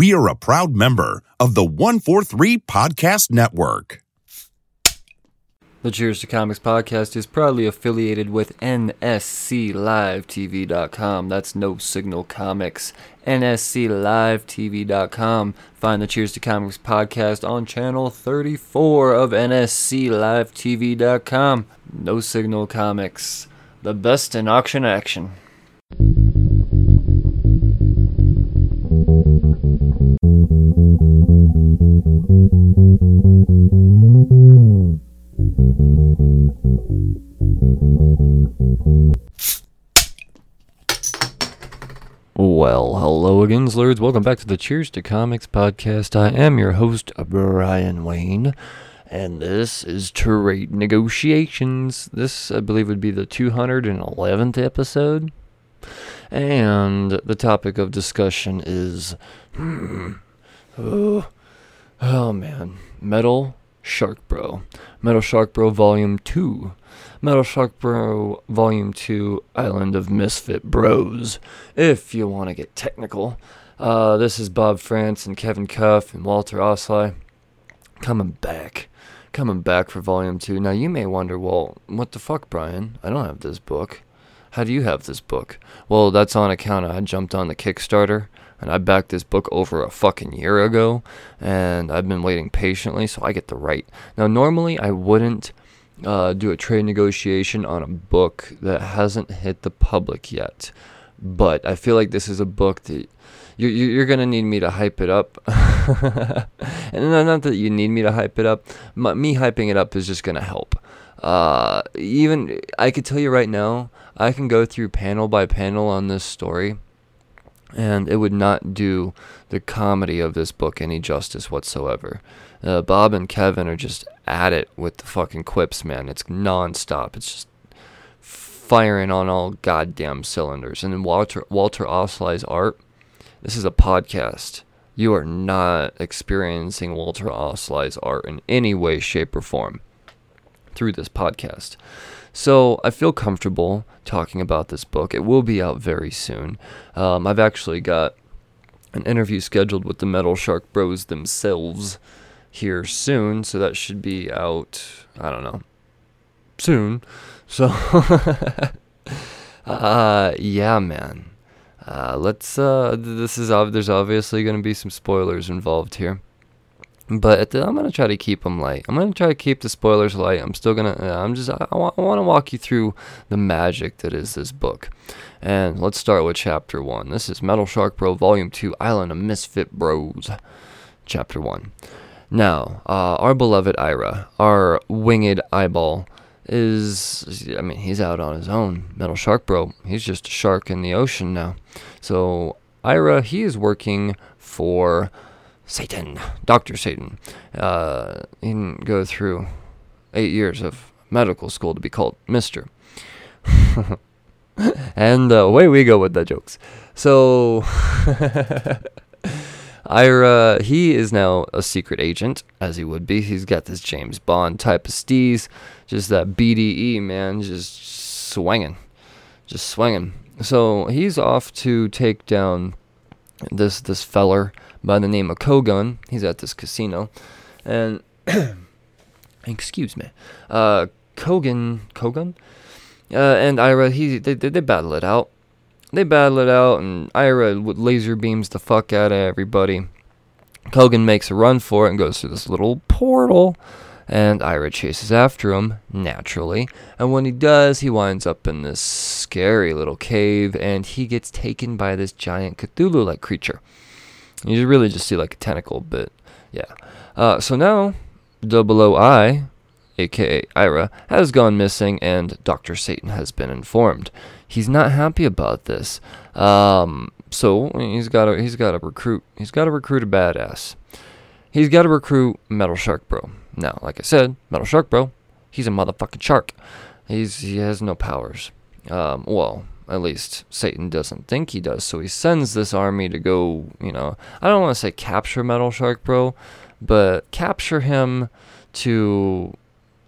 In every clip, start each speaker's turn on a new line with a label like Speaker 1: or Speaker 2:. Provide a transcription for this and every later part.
Speaker 1: We are a proud member of the 143 Podcast Network.
Speaker 2: The Cheers to Comics podcast is proudly affiliated with NSCLiveTV.com. That's No Signal Comics. NSCLiveTV.com. Find the Cheers to Comics podcast on channel 34 of NSCLiveTV.com. No Signal Comics. The best in auction action. Well, hello again, Slurs. Welcome back to the Cheers to Comics podcast. I am your host, Brian Wayne, and this is Trade Negotiations. This, I believe, would be the 211th episode. And the topic of discussion is. Hmm, oh, oh, man. Metal Shark Bro. Metal Shark Bro Volume 2. Metal Shark Bro Volume 2 Island of Misfit Bros, if you want to get technical. Uh, this is Bob Frantz and Kevin Cuffe and Walter Ostlie coming back. Coming back for Volume 2. Now, you may wonder, well, what the fuck, Brian? I don't have this book. How do you have this book? Well, that's on account I jumped on the Kickstarter and I backed this book over a fucking year ago and I've been waiting patiently so I get the right. Now, normally I wouldn't uh, do a trade negotiation on a book that hasn't hit the public yet. But I feel like this is a book that you're, you're to need me to hype it up. and not that you need me to hype it up, me hyping it up is just to help. Uh, even, I could tell you right now, I can go through panel by panel on this story, and it would not do the comedy of this book any justice whatsoever. Uh, Bob and Kevin are just at it with the fucking quips, man. It's nonstop. It's just firing on all goddamn cylinders. And then Walter Walter Ostlie's art. This is a podcast. You are not experiencing Walter Ostlie's art in any way, shape, or form through this podcast. So I feel comfortable talking about this book. It will be out very soon. Um, I've actually got an interview scheduled with the Metal Shark Bros themselves here soon, so that should be out, I don't know, soon. So, uh, yeah, man. Uh, let's, uh, this is, ov- there's obviously going to be some spoilers involved here. But the, I'm gonna try to keep them light. I'm gonna try to keep the spoilers light. I'm still gonna. Uh, I'm just. I, I want to walk you through the magic that is this book. And let's start with chapter one. This is Metal Shark Bro Volume Two, Island of Misfit Bros, Chapter One. Now, uh, our beloved Ira, our winged eyeball, is, I mean, he's out on his own. Metal Shark Bro, he's just a shark in the ocean now. So, Ira, he is working for Satan, Dr. Satan. Uh, he didn't go through eight years of medical school to be called Mr. and uh, away we go with the jokes. So. Ira, he is now a secret agent, as he would be. He's got this James Bond type of steez, just that BDE, man, just swinging, just swinging. So he's off to take down this this feller by the name of Kogun. He's at this casino, and excuse me, uh, Kogan, Kogun, uh, and Ira, he they, they they battle it out they battle it out, and Ira laser beams the fuck out of everybody. Kogan makes a run for it and goes through this little portal, and Ira chases after him, naturally. And when he does, he winds up in this scary little cave, and he gets taken by this giant Cthulhu like creature. You really just see like a tentacle, but yeah. Uh, so now, Double O I, aka Ira, has gone missing, and Dr. Satan has been informed he's not happy about this. Um, so he's got to he's got to recruit he's got to recruit a badass. He's got to recruit Metal Shark Bro. Now, like I said, Metal Shark Bro, he's a motherfucking shark. He's he has no powers. Um, well, at least Satan doesn't think he does. So he sends this army to go, you know, I don't want to say capture Metal Shark Bro, but capture him to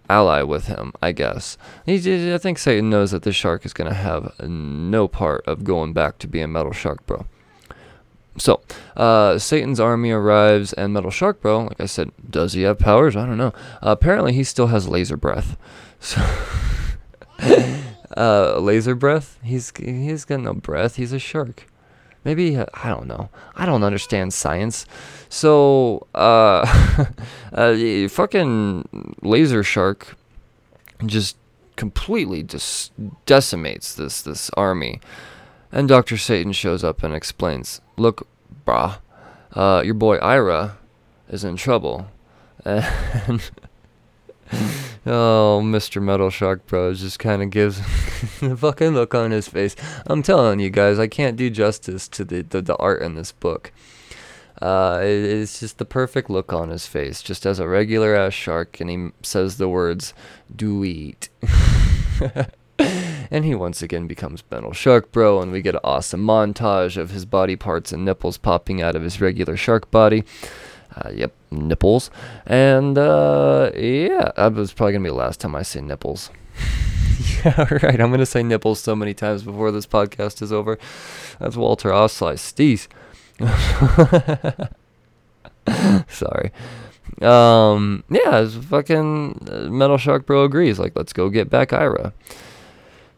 Speaker 2: ally with him, I guess. He, I think Satan knows that the shark is going to have no part of going back to being Metal Shark Bro. So, uh, Satan's army arrives, and Metal Shark Bro, like I said, does he have powers? I don't know. Uh, apparently, he still has laser breath. So, uh, laser breath? He's he's got no breath. He's a shark. Maybe I don't know. I don't understand science. So, uh, uh fucking laser shark just completely just decimates this this army. And Dr. Satan shows up and explains, "Look, brah, uh, your boy Ira is in trouble." And oh, Mr. Metal Shark Bros just kind of gives the fucking look on his face. I'm telling you guys, I can't do justice to the, the, the art in this book. Uh, it, it's just the perfect look on his face, just as a regular ass shark, and he says the words, "Do eat." and he once again becomes Metal Shark Bro, and we get an awesome montage of his body parts and nipples popping out of his regular shark body. Uh, yep, nipples. And uh, yeah, that was probably gonna be the last time I say nipples. yeah, right. I'm gonna say nipples so many times before this podcast is over. That's Walter Ostlie Steez. Sorry. Um, yeah, as fucking uh, Metal Shark Bro agrees. Like, let's go get back Ira.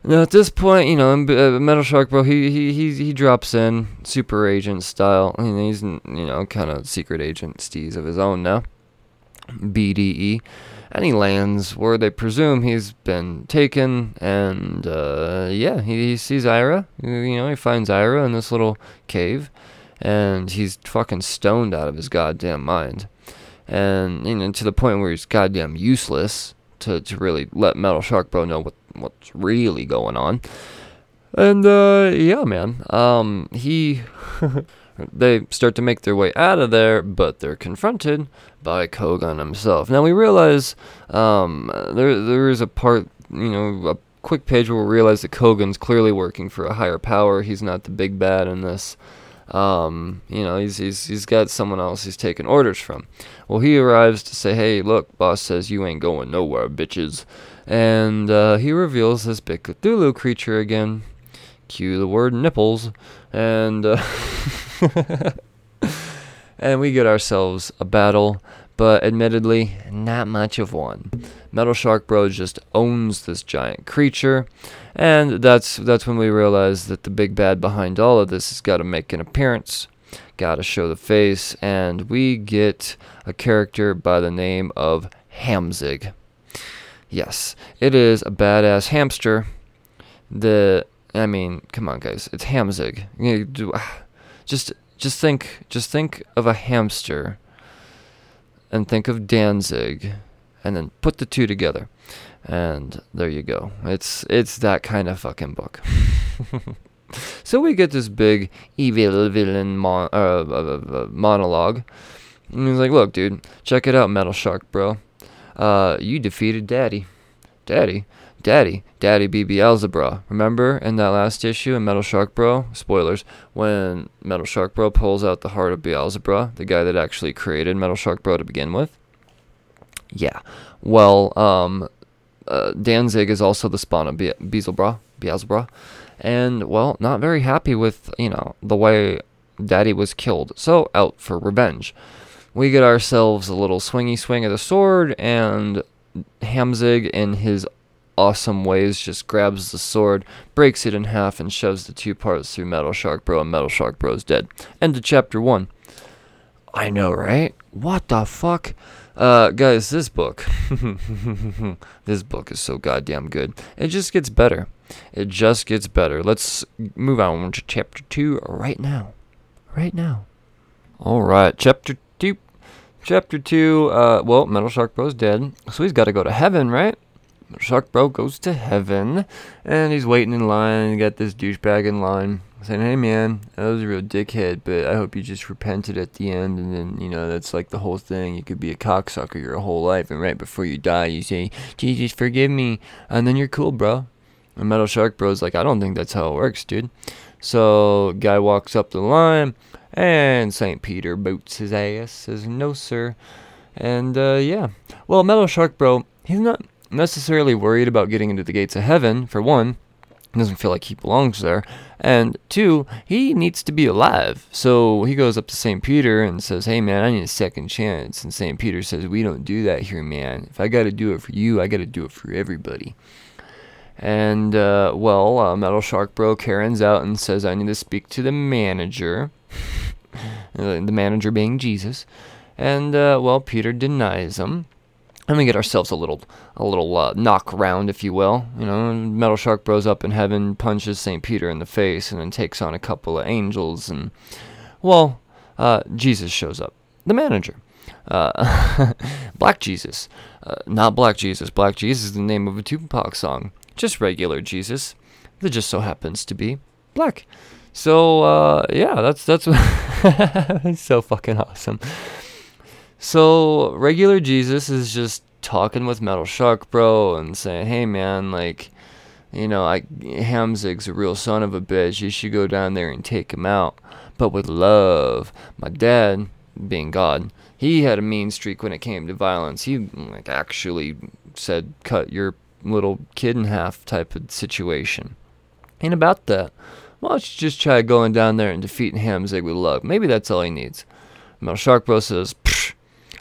Speaker 2: Now at this point, you know, uh, Metal Shark Bro, he he he he drops in super agent style. I mean, he's you know kind of secret agent steez of his own now, BDE, and he lands where they presume he's been taken. And uh, yeah, he, he sees Ira. You know, he finds Ira in this little cave, and he's fucking stoned out of his goddamn mind, and you know to the point where he's goddamn useless to to really let Metal Shark Bro know what what's really going on. And uh, yeah, man, um, he they start to make their way out of there, but they're confronted by Kogan himself. Now we realize um, there there is a part, you know, a quick page where we realize that Kogan's clearly working for a higher power. He's not the big bad in this. Um, you know, he's, he's, he's got someone else he's taking orders from. Well, he arrives to say, hey, look, boss says you ain't going nowhere, bitches. And uh, he reveals this big Cthulhu creature again. Cue the word nipples. And, uh, and we get ourselves a battle, but admittedly, not much of one. Metal Shark Bro just owns this giant creature. And that's that's when we realize that the big bad behind all of this has got to make an appearance, got to show the face, and we get a character by the name of Hamzig. Yes, it is a badass hamster. The I mean, come on, guys, it's Hamzig. You know, just just think just think of a hamster, and think of Danzig, and then put the two together. And there you go. It's it's that kind of fucking book. so we get this big evil villain mon- uh, uh, uh, monologue. And he's like, "Look, dude, check it out, Metal Shark, bro. Uh, you defeated Daddy, Daddy, Daddy, Daddy be. Remember in that last issue in Metal Shark Bro? Spoilers. When Metal Shark Bro pulls out the heart of Beelzebra, the guy that actually created Metal Shark Bro to begin with. Yeah. Well, um, uh, Danzig is also the spawn of Be- Beelzebra, Beelzebra, and well, not very happy with you know the way Daddy was killed, so out for revenge. We get ourselves a little swingy swing of the sword, and Hamzig, in his awesome ways, just grabs the sword, breaks it in half, and shoves the two parts through Metal Shark Bro, and Metal Shark Bro's dead. End of chapter one. I know, right? What the fuck? Uh, guys, this book, this book is so goddamn good. It just gets better. It just gets better. Let's move on to chapter two right now. Right now. All right, chapter. Chapter two. Uh, well, Metal Shark Bro's dead, so he's got to go to heaven, right? Shark Bro goes to heaven, and he's waiting in line. And got this douchebag in line saying, "Hey man, that was a real dickhead, but I hope you just repented at the end." And then you know that's like the whole thing. You could be a cocksucker your whole life, and right before you die, you say, "Jesus, forgive me," and then you're cool, bro. And Metal Shark Bro's like, "I don't think that's how it works, dude." So guy walks up the line, and Saint Peter boots his ass, says, "No, sir." And uh, yeah, well, Metal Shark Bro, he's not necessarily worried about getting into the gates of heaven for one He doesn't feel like he belongs there. And two, he needs to be alive. So he goes up to St. Peter and says, Hey man, I need a second chance. And St. Peter says, We don't do that here, man. If I got to do it for you, I got to do it for everybody. And, uh, well, uh, Metal Shark Bro Karen's out and says, I need to speak to the manager. Uh, the manager being Jesus. And, uh, well, Peter denies him. And we get ourselves a little, a little uh, knock round, if you will. You know, Metal Shark Bros up in heaven, punches St. Peter in the face, and then takes on a couple of angels. And, well, uh, Jesus shows up. The manager. Uh, Black Jesus. Not Black Jesus. Black Jesus is the name of a Tupac song. Just regular Jesus. That just so happens to be black. So uh, yeah, that's that's so fucking awesome. So regular Jesus is just talking with Metal Shark Bro and saying, "Hey man, like, you know, I Hamzig's a real son of a bitch. You should go down there and take him out, but with love." My dad, being God, he had a mean streak when it came to violence. He like actually said, "Cut your little kid in half," type of situation. Ain't about that. Why don't you just try going down there and defeating Hamzig with love? Maybe that's all he needs. Metal Shark Bro says,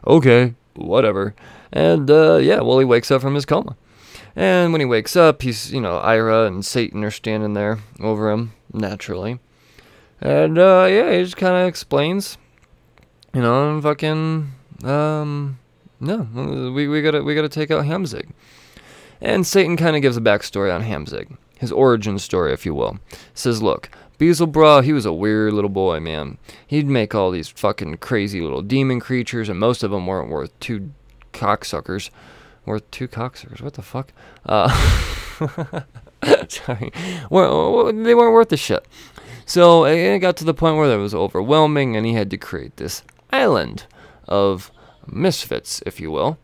Speaker 2: okay, whatever. And uh, yeah, well, he wakes up from his coma. And when he wakes up, he's, you know, Ira and Satan are standing there over him, naturally. And uh, yeah, he just kind of explains, you know, I'm fucking, um, no, we, we gotta we gotta take out Hamzig. And Satan kind of gives a backstory on Hamzig his origin story, if you will. Says, look, Beelzebub, he was a weird little boy, man. He'd make all these fucking crazy little demon creatures, and most of them weren't worth two cocksuckers. Worth two cocksuckers? What the fuck? Uh, sorry. Well, they weren't worth the shit. So it got to the point where it was overwhelming, and he had to create this island of misfits, if you will.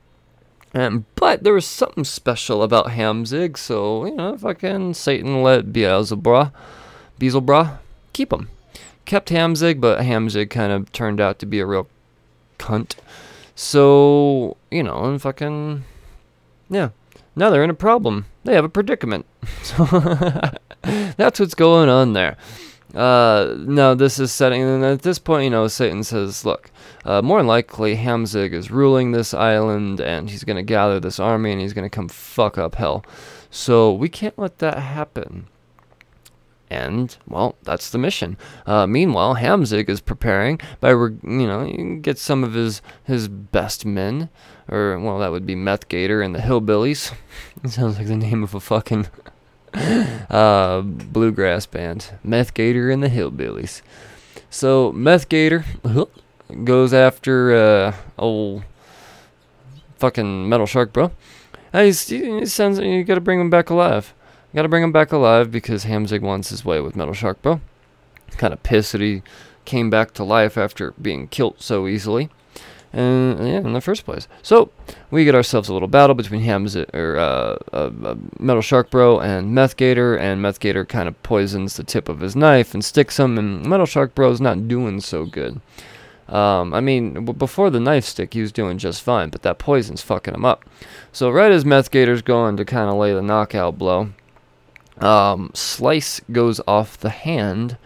Speaker 2: But there was something special about Hamzig, so you know, fucking Satan let Beelzebub, Beelzebub keep him. Kept Hamzig, but Hamzig kind of turned out to be a real cunt. So you know, and fucking yeah. Now they're in a problem. They have a predicament. So that's what's going on there. Uh, no, this is setting. And at this point, you know, Satan says, "Look, uh, more than likely, Hamzig is ruling this island, and he's going to gather this army, and he's going to come fuck up hell. So we can't let that happen." And well, that's the mission. Uh, meanwhile, Hamzig is preparing by, you know, get some of his his best men, or well, that would be Meth Gator and the Hillbillies. it sounds like the name of a fucking uh, bluegrass band, Meth Gator and the Hillbillies. So Meth Gator goes after uh, old fucking Metal Shark, bro. He's, he sounds you gotta bring him back alive. You gotta bring him back alive because Hamzig wants his way with Metal Shark, bro. Kind of pissed that he came back to life after being killed so easily and yeah, in the first place. So we get ourselves a little battle between Hamza or uh, uh, uh, Metal Shark Bro and Meth Gator, and Meth Gator kind of poisons the tip of his knife and sticks him, and Metal Shark Bro is not doing so good. Um, I mean, w- before the knife stick, he was doing just fine, but that poison's fucking him up. So right as Meth Gator's going to kind of lay the knockout blow, um, Slice goes off the hand,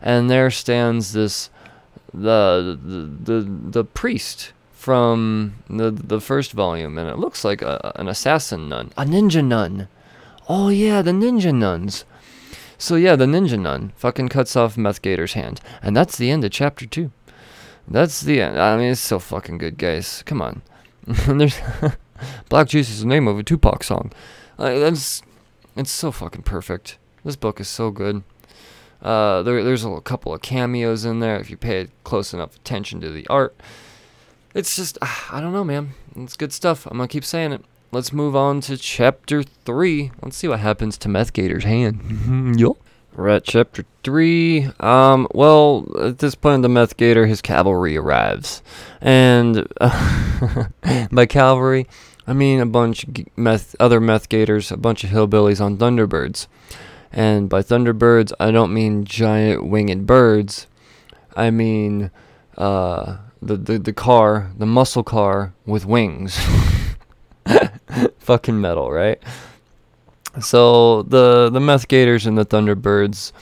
Speaker 2: and there stands this the the the, the priest from the the first volume, and it looks like a, an assassin nun, a ninja nun. Oh yeah, the ninja nuns. So yeah, the ninja nun fucking cuts off Meth Gator's hand, and that's the end of chapter two. That's the end. I mean, it's so fucking good, guys. Come on. There's Black Jesus is the name of a Tupac song. Like, that's it's so fucking perfect. This book is so good. Uh, there, there's a couple of cameos in there if you pay close enough attention to the art. It's just, I don't know, man. It's good stuff. I'm going to keep saying it. Let's move on to chapter 3. Let's see what happens to Meth Gator's hand. yup. We're at chapter 3. Um, well, at this point, the Meth Gator, his cavalry arrives. And uh, by cavalry, I mean a bunch of meth, other Meth Gators, a bunch of hillbillies on Thunderbirds. And by Thunderbirds, I don't mean giant winged birds. I mean uh, the, the, the car, the muscle car with wings. Fucking metal, right? So the the Meth Gators and the Thunderbirds,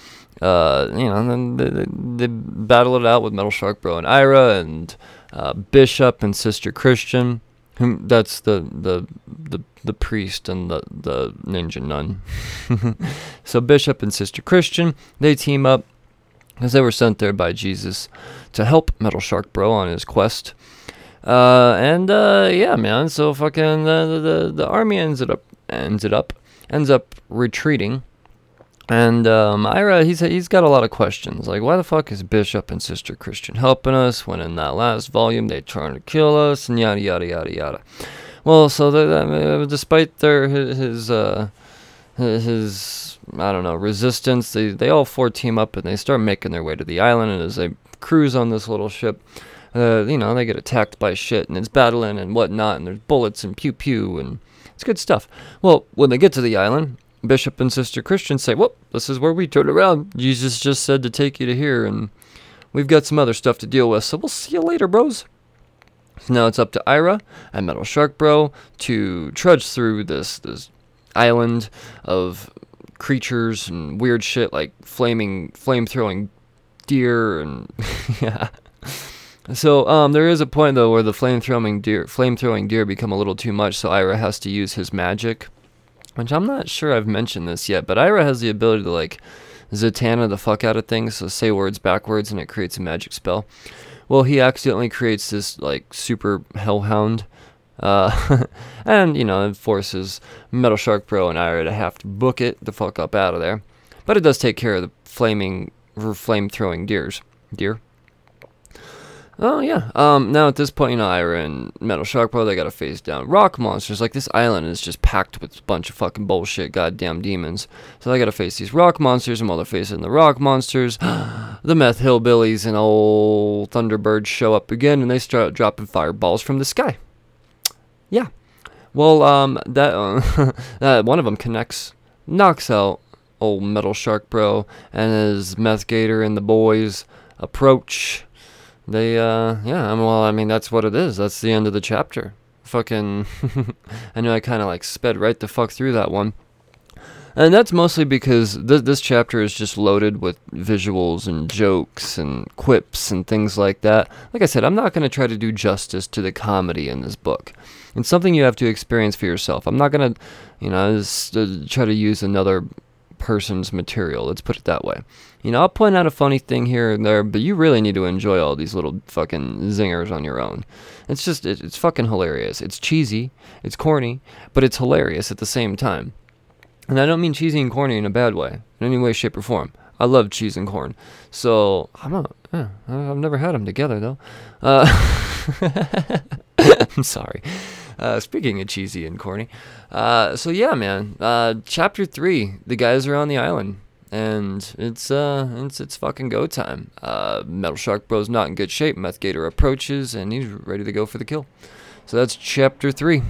Speaker 2: uh, you know, they, they, they battle it out with Metal Shark Bro and Ira and uh, Bishop and Sister Christian. Whom that's the the the the priest and the the ninja nun. so Bishop and Sister Christian they team up because they were sent there by Jesus to help Metal Shark Bro on his quest. Uh, and uh, yeah, man. So fucking uh, the, the the army ends it up ended up ends up retreating. And um, Ira, he's he's got a lot of questions. Like, why the fuck is Bishop and Sister Christian helping us when in that last volume they trying to kill us and yada yada yada yada. Well, so the, uh, despite their his his, uh, his I don't know resistance, they they all four team up and they start making their way to the island. And as they cruise on this little ship, uh, you know they get attacked by shit and it's battling and whatnot and there's bullets and pew pew and it's good stuff. Well, when they get to the island, Bishop and Sister Christian say, Well, this is where we turn around. Jesus just said to take you to here, and we've got some other stuff to deal with, so we'll see you later, bros. So now it's up to Ira and Metal Shark Bro to trudge through this this island of creatures and weird shit like flaming flame throwing deer and yeah. So um, there is a point though where the flame throwing deer flame throwing deer become a little too much, so Ira has to use his magic which I'm not sure I've mentioned this yet, but Ira has the ability to like Zatanna the fuck out of things, so say words backwards and it creates a magic spell. Well, he accidentally creates this like super hellhound, uh, and you know it forces Metal Shark Bro and Ira to have to book it the fuck up out of there. But it does take care of the flaming, flame throwing deers. Deer. Oh yeah. Um. Now at this point, you know, Ira and Metal Shark Bro, they gotta face down rock monsters. Like this island is just packed with a bunch of fucking bullshit, goddamn demons. So they gotta face these rock monsters, and while they're facing the rock monsters, the meth hillbillies and old Thunderbirds show up again, and they start dropping fireballs from the sky. Yeah. Well, um, that uh, one of them connects, knocks out old Metal Shark Bro, and his meth gator and the boys approach they uh yeah well i mean that's what it is that's the end of the chapter fucking i know i kind of like sped right the fuck through that one and that's mostly because th- this chapter is just loaded with visuals and jokes and quips and things like that. Like I said, I'm not going to try to do justice to the comedy in this book. It's something you have to experience for yourself. I'm not going to, you know, uh, try to use another person's material. Let's put it that way. You know, I'll point out a funny thing here and there, but you really need to enjoy all these little fucking zingers on your own. It's just, it, it's fucking hilarious. It's cheesy, it's corny, but it's hilarious at the same time. And I don't mean cheesy and corny in a bad way, in any way, shape, or form. I love cheese and corn. So, I'm not, yeah, I've never had them together though. Uh, I'm sorry. Uh, speaking of cheesy and corny, uh, so yeah, man. Uh, chapter three, the guys are on the island, and it's uh, it's it's fucking go time. Uh, Metal Shark Bro's not in good shape. Meth Gator approaches, and he's ready to go for the kill. So that's chapter three.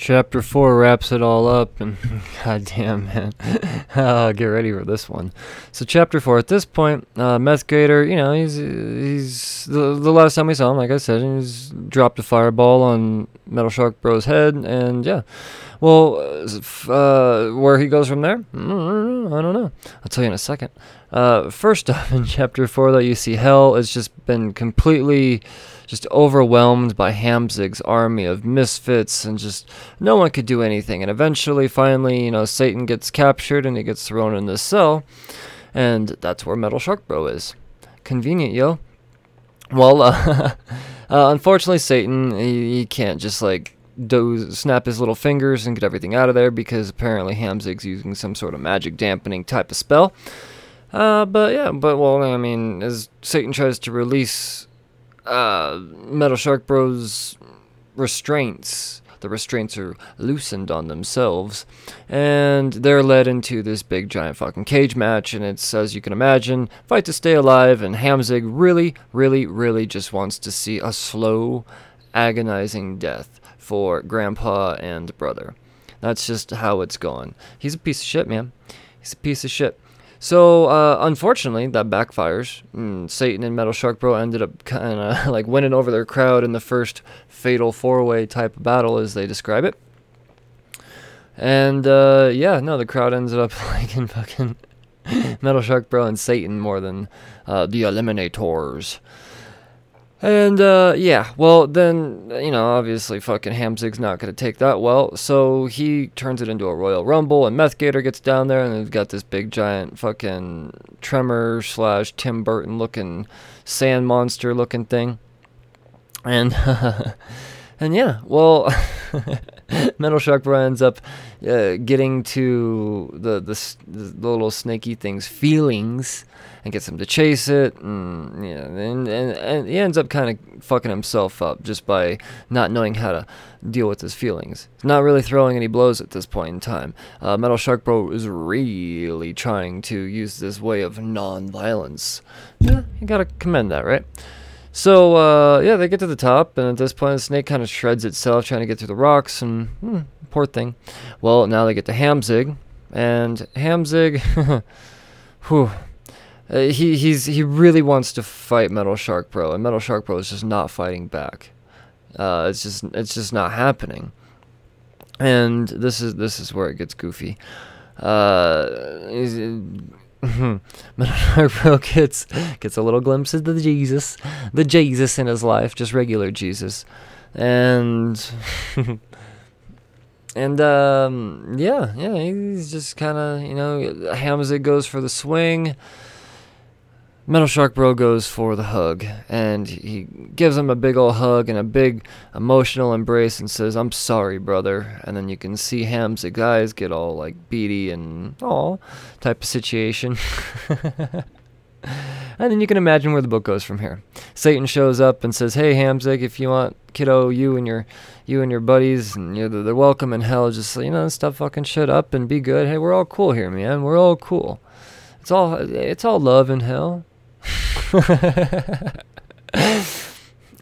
Speaker 2: Chapter 4 wraps it all up, and goddamn, man. uh, get ready for this one. So, Chapter 4, at this point, uh, Meth Gator, you know, he's, he's the, the last time we saw him, like I said, he's dropped a fireball on Metal Shark Bro's head, and yeah. Well, uh, where he goes from there, mm, I don't know. I'll tell you in a second. Uh, first off, in Chapter 4, though, you see Hell has just been completely just overwhelmed by Hamzig's army of misfits and just no one could do anything. And eventually, finally, you know, Satan gets captured and he gets thrown in this cell. And that's where Metal Shark Bro is. Convenient, yo. Well, uh, uh, unfortunately, Satan, he, he can't just like do snap his little fingers and get everything out of there because apparently Hamzig's using some sort of magic dampening type of spell. Uh, but yeah, but well, I mean, as Satan tries to release uh, Metal Shark Bros restraints. The restraints are loosened on themselves, and they're led into this big giant fucking cage match. And it's, as you can imagine, fight to stay alive. And Hamzig really, really, really just wants to see a slow, agonizing death for Grandpa and brother. That's just how it's going. He's a piece of shit, man. He's a piece of shit. So uh, unfortunately, that backfires. Mm, Satan and Metal Shark Bro ended up kind of like winning over their crowd in the first fatal four-way type of battle, as they describe it. And uh, yeah, no, the crowd ends up liking fucking Metal Shark Bro and Satan more than uh, the Eliminators. And uh, yeah, well then you know obviously fucking Hamzig's not gonna take that well, so he turns it into a Royal Rumble, and Meth Gator gets down there, and they've got this big giant fucking Tremor slash Tim Burton looking sand monster looking thing, and and yeah, well, Metal Shark Bro ends up uh, getting to the, the the little snaky thing's feelings and gets him to chase it, and yeah, and and, and he ends up kind of fucking himself up just by not knowing how to deal with his feelings. Not really throwing any blows at this point in time. Uh, Metal Shark Bro is really trying to use this way of non-violence. Yeah, you gotta commend that, right? So uh, yeah, they get to the top, and at this point, the snake kind of shreds itself, trying to get through the rocks, and hmm, poor thing. Well, now they get to Hamzig, and Hamzig, whew, uh, he he's he really wants to fight Metal Shark Bro, and Metal Shark Bro is just not fighting back. Uh, it's just it's just not happening. And this is this is where it gets goofy. Uh, Shark Bro gets gets a little glimpse of the Jesus, the Jesus in his life, just regular Jesus, and. and um, yeah, yeah, he's just kind of you know Hamzig goes for the swing, Metal Shark Bro goes for the hug, and he gives him a big old hug and a big emotional embrace and says, I'm sorry, brother. And then you can see Hamzig's eyes get all like beady and all type of situation. and then you can imagine where the book goes from here. Satan shows up and says, "Hey Hamzig, if you want, kiddo, you and your you and your buddies, and you know, they're welcome in hell. Just you know, stop fucking shut up and be good. Hey, we're all cool here, man. We're all cool. It's all it's all love in hell.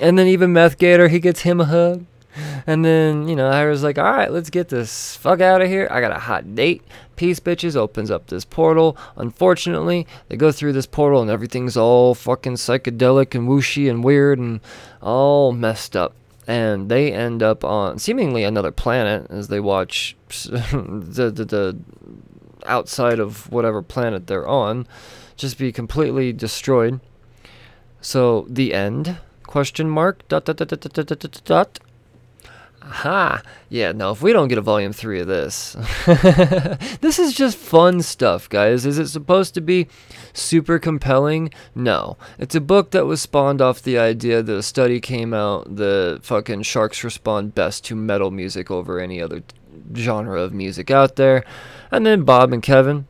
Speaker 2: and then even Meth Gator, he gets him a hug. And then, you know, Ira's like, all right, let's get this fuck out of here. I got a hot date. Peace, bitches opens up this portal. Unfortunately, they go through this portal and everything's all fucking psychedelic and whooshy and weird and all messed up. And they end up on seemingly another planet as they watch the, the, the outside of whatever planet they're on just be completely destroyed. So the end? Question mark. Dot dot dot dot dot dot dot. dot. Aha! Yeah, no, if we don't get a volume 3 of this. this is just fun stuff, guys. Is it supposed to be super compelling? No. It's a book that was spawned off the idea that a study came out that fucking sharks respond best to metal music over any other genre of music out there. And then Bob and Kevin,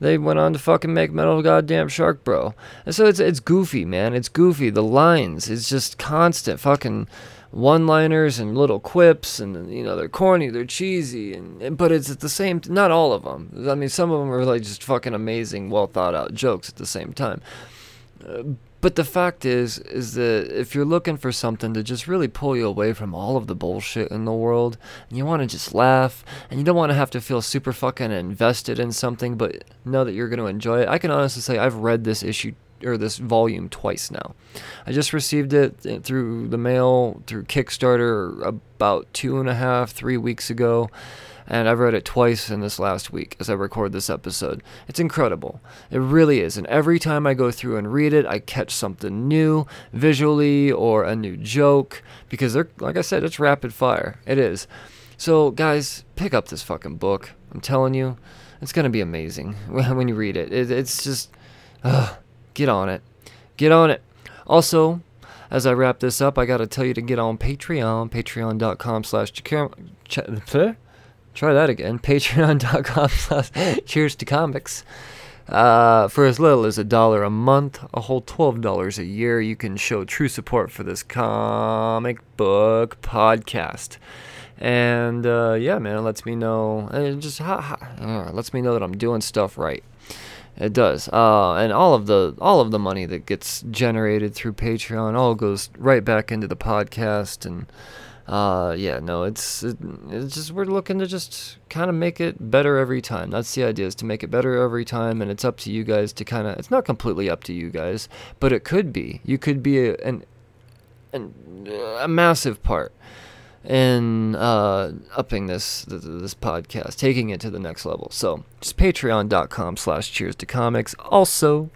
Speaker 2: they went on to fucking make Metal Goddamn Shark Bro. And so it's it's goofy, man. It's goofy. The lines, it's just constant fucking one-liners and little quips, and you know they're corny, they're cheesy, and, but it's at the same. Not all of them. I mean, some of them are like just fucking amazing, well thought out jokes at the same time. Uh, but the fact is, is that if you're looking for something to just really pull you away from all of the bullshit in the world, and you want to just laugh, and you don't want to have to feel super fucking invested in something, but know that you're going to enjoy it, I can honestly say I've read this issue or this volume twice now. I just received it uh, through the mail through Kickstarter about two and a half, three weeks ago and I've read it twice in this last week as I record this episode. It's incredible. It really is. And every time I go through and read it, I catch something new visually or a new joke because they're like I said, it's rapid fire. It is. So guys, pick up this fucking book. I'm telling you, it's gonna be amazing when you read it. it it's just, get on it, get on it. Also, as I wrap this up, I gotta tell you to get on Patreon, patreon.com slash Try that again. Patreon.com slash cheers to comics. Uh, for as little as a dollar a month, a whole $12 a year, you can show true support for this comic book podcast. And uh, yeah, man, it lets me know, it just ha, ha, uh, lets me know that I'm doing stuff right. It does, uh, and all of the all of the money that gets generated through Patreon all goes right back into the podcast and uh, yeah, no, it's it, it's just we're looking to just kind of make it better every time. That's the idea is to make it better every time, and it's up to you guys to kind of. It's not completely up to you guys, but it could be. You could be a, an, an a massive part in uh, upping this this podcast, taking it to the next level. So just patreon.com slash cheers to comics. Also,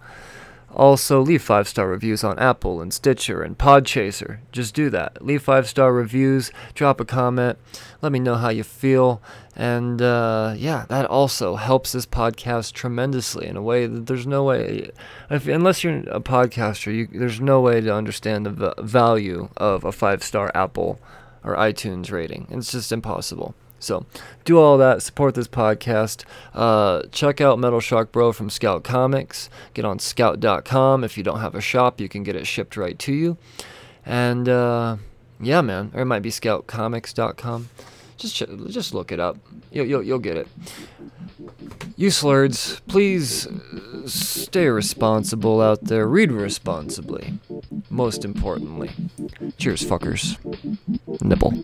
Speaker 2: also leave five star reviews on Apple and Stitcher and Podchaser. Just do that. Leave five star reviews, drop a comment, let me know how you feel. And uh, yeah, that also helps this podcast tremendously in a way that there's no way, if, unless you're a podcaster, you, there's no way to understand the v- value of a five star Apple or iTunes rating. It's just impossible. So, do all that, support this podcast. Uh, check out Metal Shark Bro from Scout Comics. Get on scout.com. If you don't have a shop, you can get it shipped right to you. And uh, yeah, man, or it might be scoutcomics.com. Just just look it up. You'll, you'll, you'll get it. You slurs, please stay responsible out there. Read responsibly. Most importantly. Cheers, fuckers. Nipple.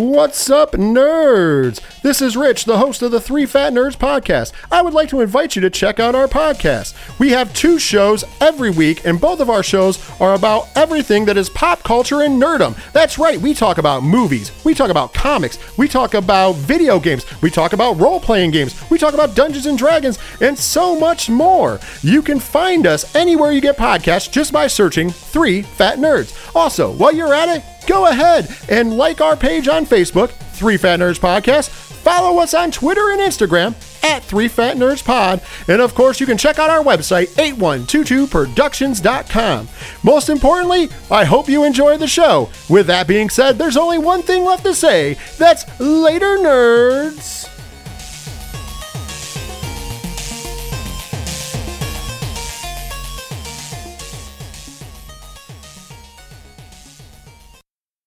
Speaker 3: What's up, nerds? This is Rich, the host of the Three Fat Nerds podcast. I would like to invite you to check out our podcast. We have two shows every week, and both of our shows are about everything that is pop culture and nerdum. That's right, we talk about movies, we talk about comics, we talk about video games, we talk about role playing games, we talk about Dungeons and Dragons, and so much more. You can find us anywhere you get podcasts just by searching Three Fat Nerds. Also, while you're at it, go ahead and like our page on Facebook, Three Fat Nerds Podcast. Follow us on Twitter and Instagram at Three Fat Nerds Pod. And of course, you can check out our website, 8122productions.com. Most importantly, I hope you enjoy the show. With that being said, there's only one thing left to say that's later, nerds.